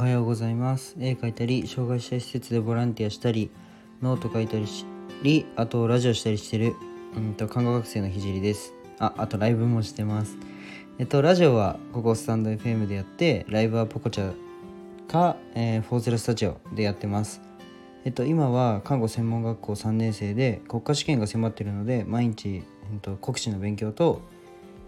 はようございます。絵描いたり障害者施設でボランティアしたりノート書いたりしりあとラジオしたりしてるうんと看護学生のひじりです。ああとライブもしてます。えっとラジオはここスタンド FM でやってライブは Pococha か、えー、フォーゼルスタジオでやってます。えっと今は看護専門学校3年生で国家試験が迫ってるので毎日、えっと、国試の勉強と、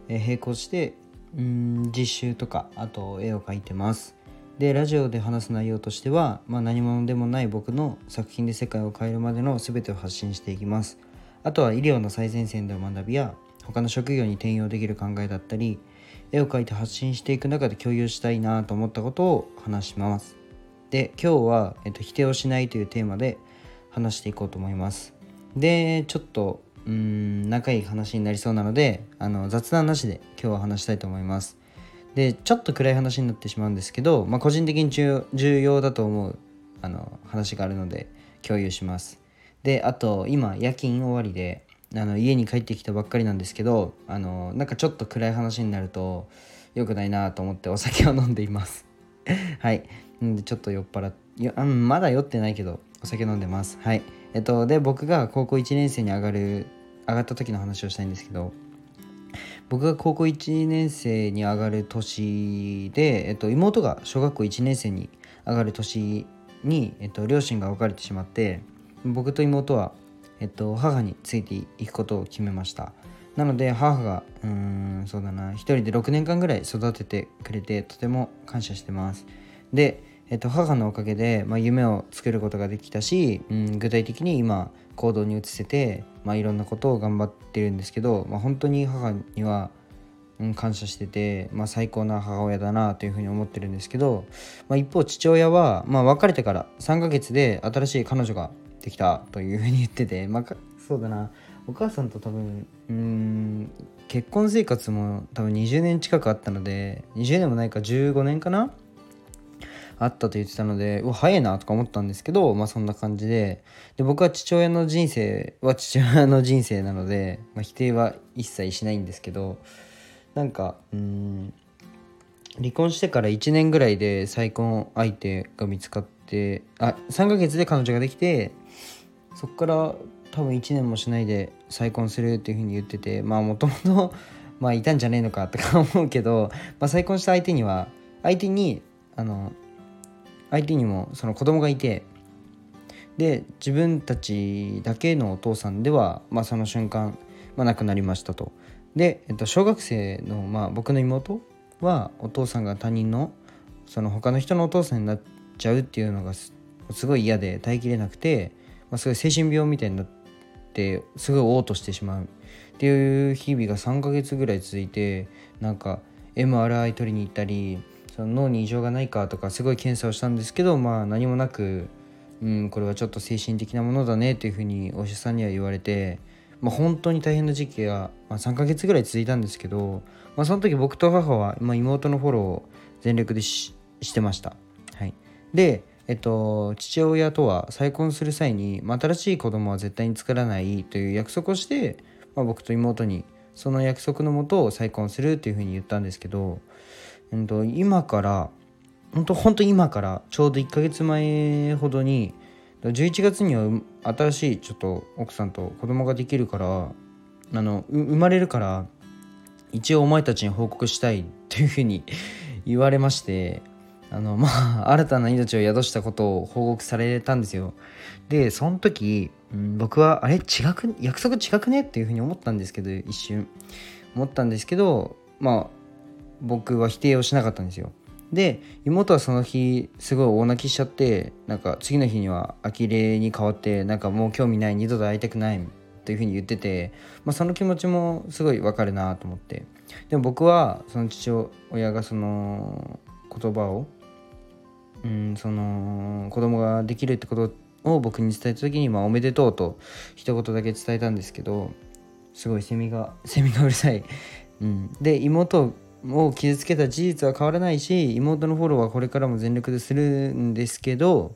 えー、並行してうん実習とかあと絵を描いてます。でラジオで話す内容としては、まあ、何者でもない僕の作品で世界を変えるまでの全てを発信していきます。あとは医療の最前線での学びや他の職業に転用できる考えだったり絵を描いて発信していく中で共有したいなと思ったことを話します。で今日は、えっと、否定をしないというテーマで話していこうと思います。でちょっとうん仲いい話になりそうなのであの雑談なしで今日は話したいと思います。でちょっと暗い話になってしまうんですけど、まあ、個人的に重要だと思うあの話があるので共有します。であと今夜勤終わりであの家に帰ってきたばっかりなんですけどあのなんかちょっと暗い話になると良くないなと思ってお酒を飲んでいます。はい。んでちょっと酔っ払ってまだ酔ってないけどお酒飲んでます。はい。えっとで僕が高校1年生に上がる上がった時の話をしたいんですけど僕が高校1年生に上がる年で、えっと、妹が小学校1年生に上がる年に、えっと、両親が別れてしまって僕と妹は、えっと、母についていくことを決めました。なので母がうんそうだな一人で6年間ぐらい育ててくれてとても感謝してます。で、えっと、母のおかげで、まあ、夢を作ることができたし、うん、具体的に今行動に移せて、まあ、いろんなことを頑張ってるんですけど、まあ、本当に母には、うん、感謝してて、まあ、最高な母親だなというふうに思ってるんですけど、まあ、一方父親は、まあ、別れてから3ヶ月で新しい彼女ができたというふうに言ってて、まあ、そうだな。お母さんと多分うん結婚生活も多分20年近くあったので20年もないか15年かなあったと言ってたのでうわ早いなとか思ったんですけどまあそんな感じで。で僕は父親の人生は父親の人生なので、まあ、否定は一切しないんですけどなんかうん離婚してから1年ぐらいで再婚相手が見つかってあ3ヶ月で彼女ができてそっから多分1年もしないで再婚するっていう風に言っててまあもともとまあいたんじゃねえのかとか思うけど、まあ、再婚した相手には相手にあの相手にもその子供がいてで自分たちだけのお父さんでは、まあ、その瞬間、まあ、亡くなりましたと。で、えっと、小学生の、まあ、僕の妹はお父さんが他人のその他の人のお父さんになっちゃうっていうのがすごい嫌で耐えきれなくて、まあ、すごい精神病みたいになってすごい嘔吐してしまうっていう日々が3ヶ月ぐらい続いてなんか MRI 取りに行ったりその脳に異常がないかとかすごい検査をしたんですけどまあ何もなく、うん、これはちょっと精神的なものだねというふうにお医者さんには言われて、まあ、本当に大変な時期が、まあ、3ヶ月ぐらい続いたんですけど、まあ、その時僕と母は、まあ、妹のフォローを全力でしてました。はい、でえっと、父親とは再婚する際に、まあ、新しい子供は絶対に作らないという約束をして、まあ、僕と妹にその約束のもと再婚するっていうふうに言ったんですけど、うんと、今から本当本当今からちょうど1ヶ月前ほどに11月には新しいちょっと奥さんと子供ができるからあの生まれるから一応お前たちに報告したいっていうふうに 言われましてあのまあ新たな命を宿したことを報告されたんですよ。でその時、うん、僕はあれ？違く約束違くね？っていうふうに思ったんですけど一瞬。思ったんですけどまあ僕は否定をしなかったんですよ。で妹はその日すごい大泣きしちゃってなんか次の日には呆れに変わってなんかもう興味ない二度と会いたくないというふうに言ってて、まあ、その気持ちもすごいわかるなと思って。でも僕はその父親がその言葉をうんその子供ができるってことを僕に伝えた時に、まあ、おめでとうと一言だけ伝えたんですけどすごいセミがセミがうるさい、うん、で妹を傷つけた事実は変わらないし妹のフォローはこれからも全力でするんですけど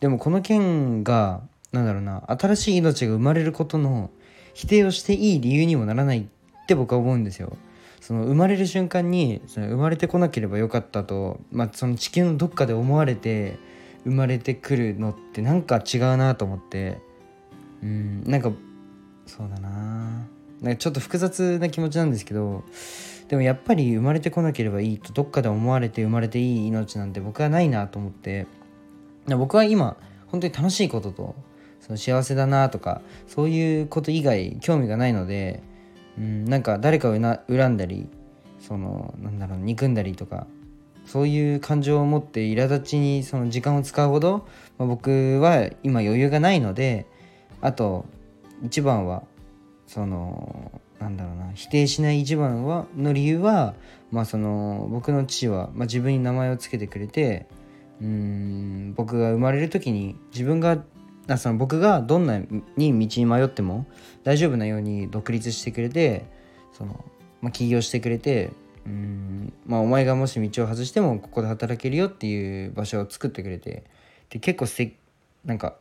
でもこの件が何だろうな新しい命が生まれることの否定をしていい理由にもならないって僕は思うんですよ。その生まれる瞬間にその生まれてこなければよかったと、まあ、その地球のどっかで思われて生まれてくるのってなんか違うなと思ってうんなんかそうだななんかちょっと複雑な気持ちなんですけどでもやっぱり生まれてこなければいいとどっかで思われて生まれていい命なんて僕はないなと思って。僕は今本当に楽しいこととその幸せだなとかそういうこと以外興味がないので、うん、なんか誰かを恨んだりそのなんだろう憎んだりとかそういう感情を持って苛立ちにその時間を使うほど、まあ、僕は今余裕がないのであと一番はそのなんだろうな否定しない一番はの理由は、まあ、その僕の父は、まあ、自分に名前を付けてくれてうん僕が生まれる時に自分があその僕がどんなに道に迷っても大丈夫なように独立してくれてその、まあ、起業してくれてうんまあお前がもし道を外してもここで働けるよっていう場所を作ってくれてで結構せなんか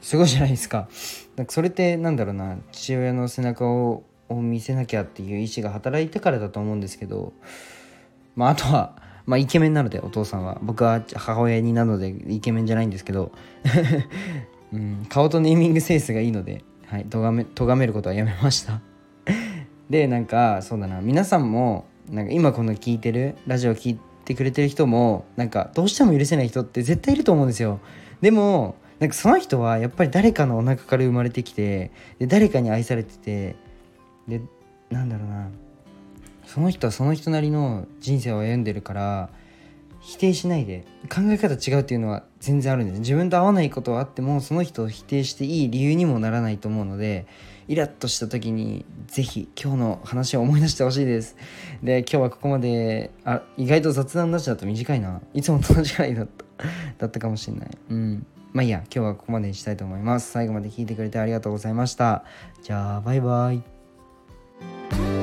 すごいじゃないですか。なんかそれってなんだろうな父親の背中をを見せなきゃっていう意思が働いてからだと思うんですけどまああとはまあイケメンなのでお父さんは。僕は母親になのでイケメンじゃないんですけど。うん、顔とネーミングセンスがいいので、はい、咎め咎めることはやめました。でなんかそうだな皆さんもなんか今この聞いてるラジオ聞いてくれてる人もなんかどうしても許せない人って絶対いると思うんですよ。でもなんかその人はやっぱり誰かのお腹から生まれてきてで誰かに愛されててでなんだろうな。その人はその人なりの人生を歩んでるから否定しないで。考え方違うっていうのは全然あるんです自分と合わないことはあってもその人を否定していい理由にもならないと思うのでイラッとした時に是非今日の話を思い出してほしいです。で今日はここまであ意外と雑談なしだと短いな。いつもと同じくらいだった だったかもしれない。うん。まあいいや。今日はここまでにしたいと思います。最後まで聞いてくれてありがとうございました。じゃあバイバイ。you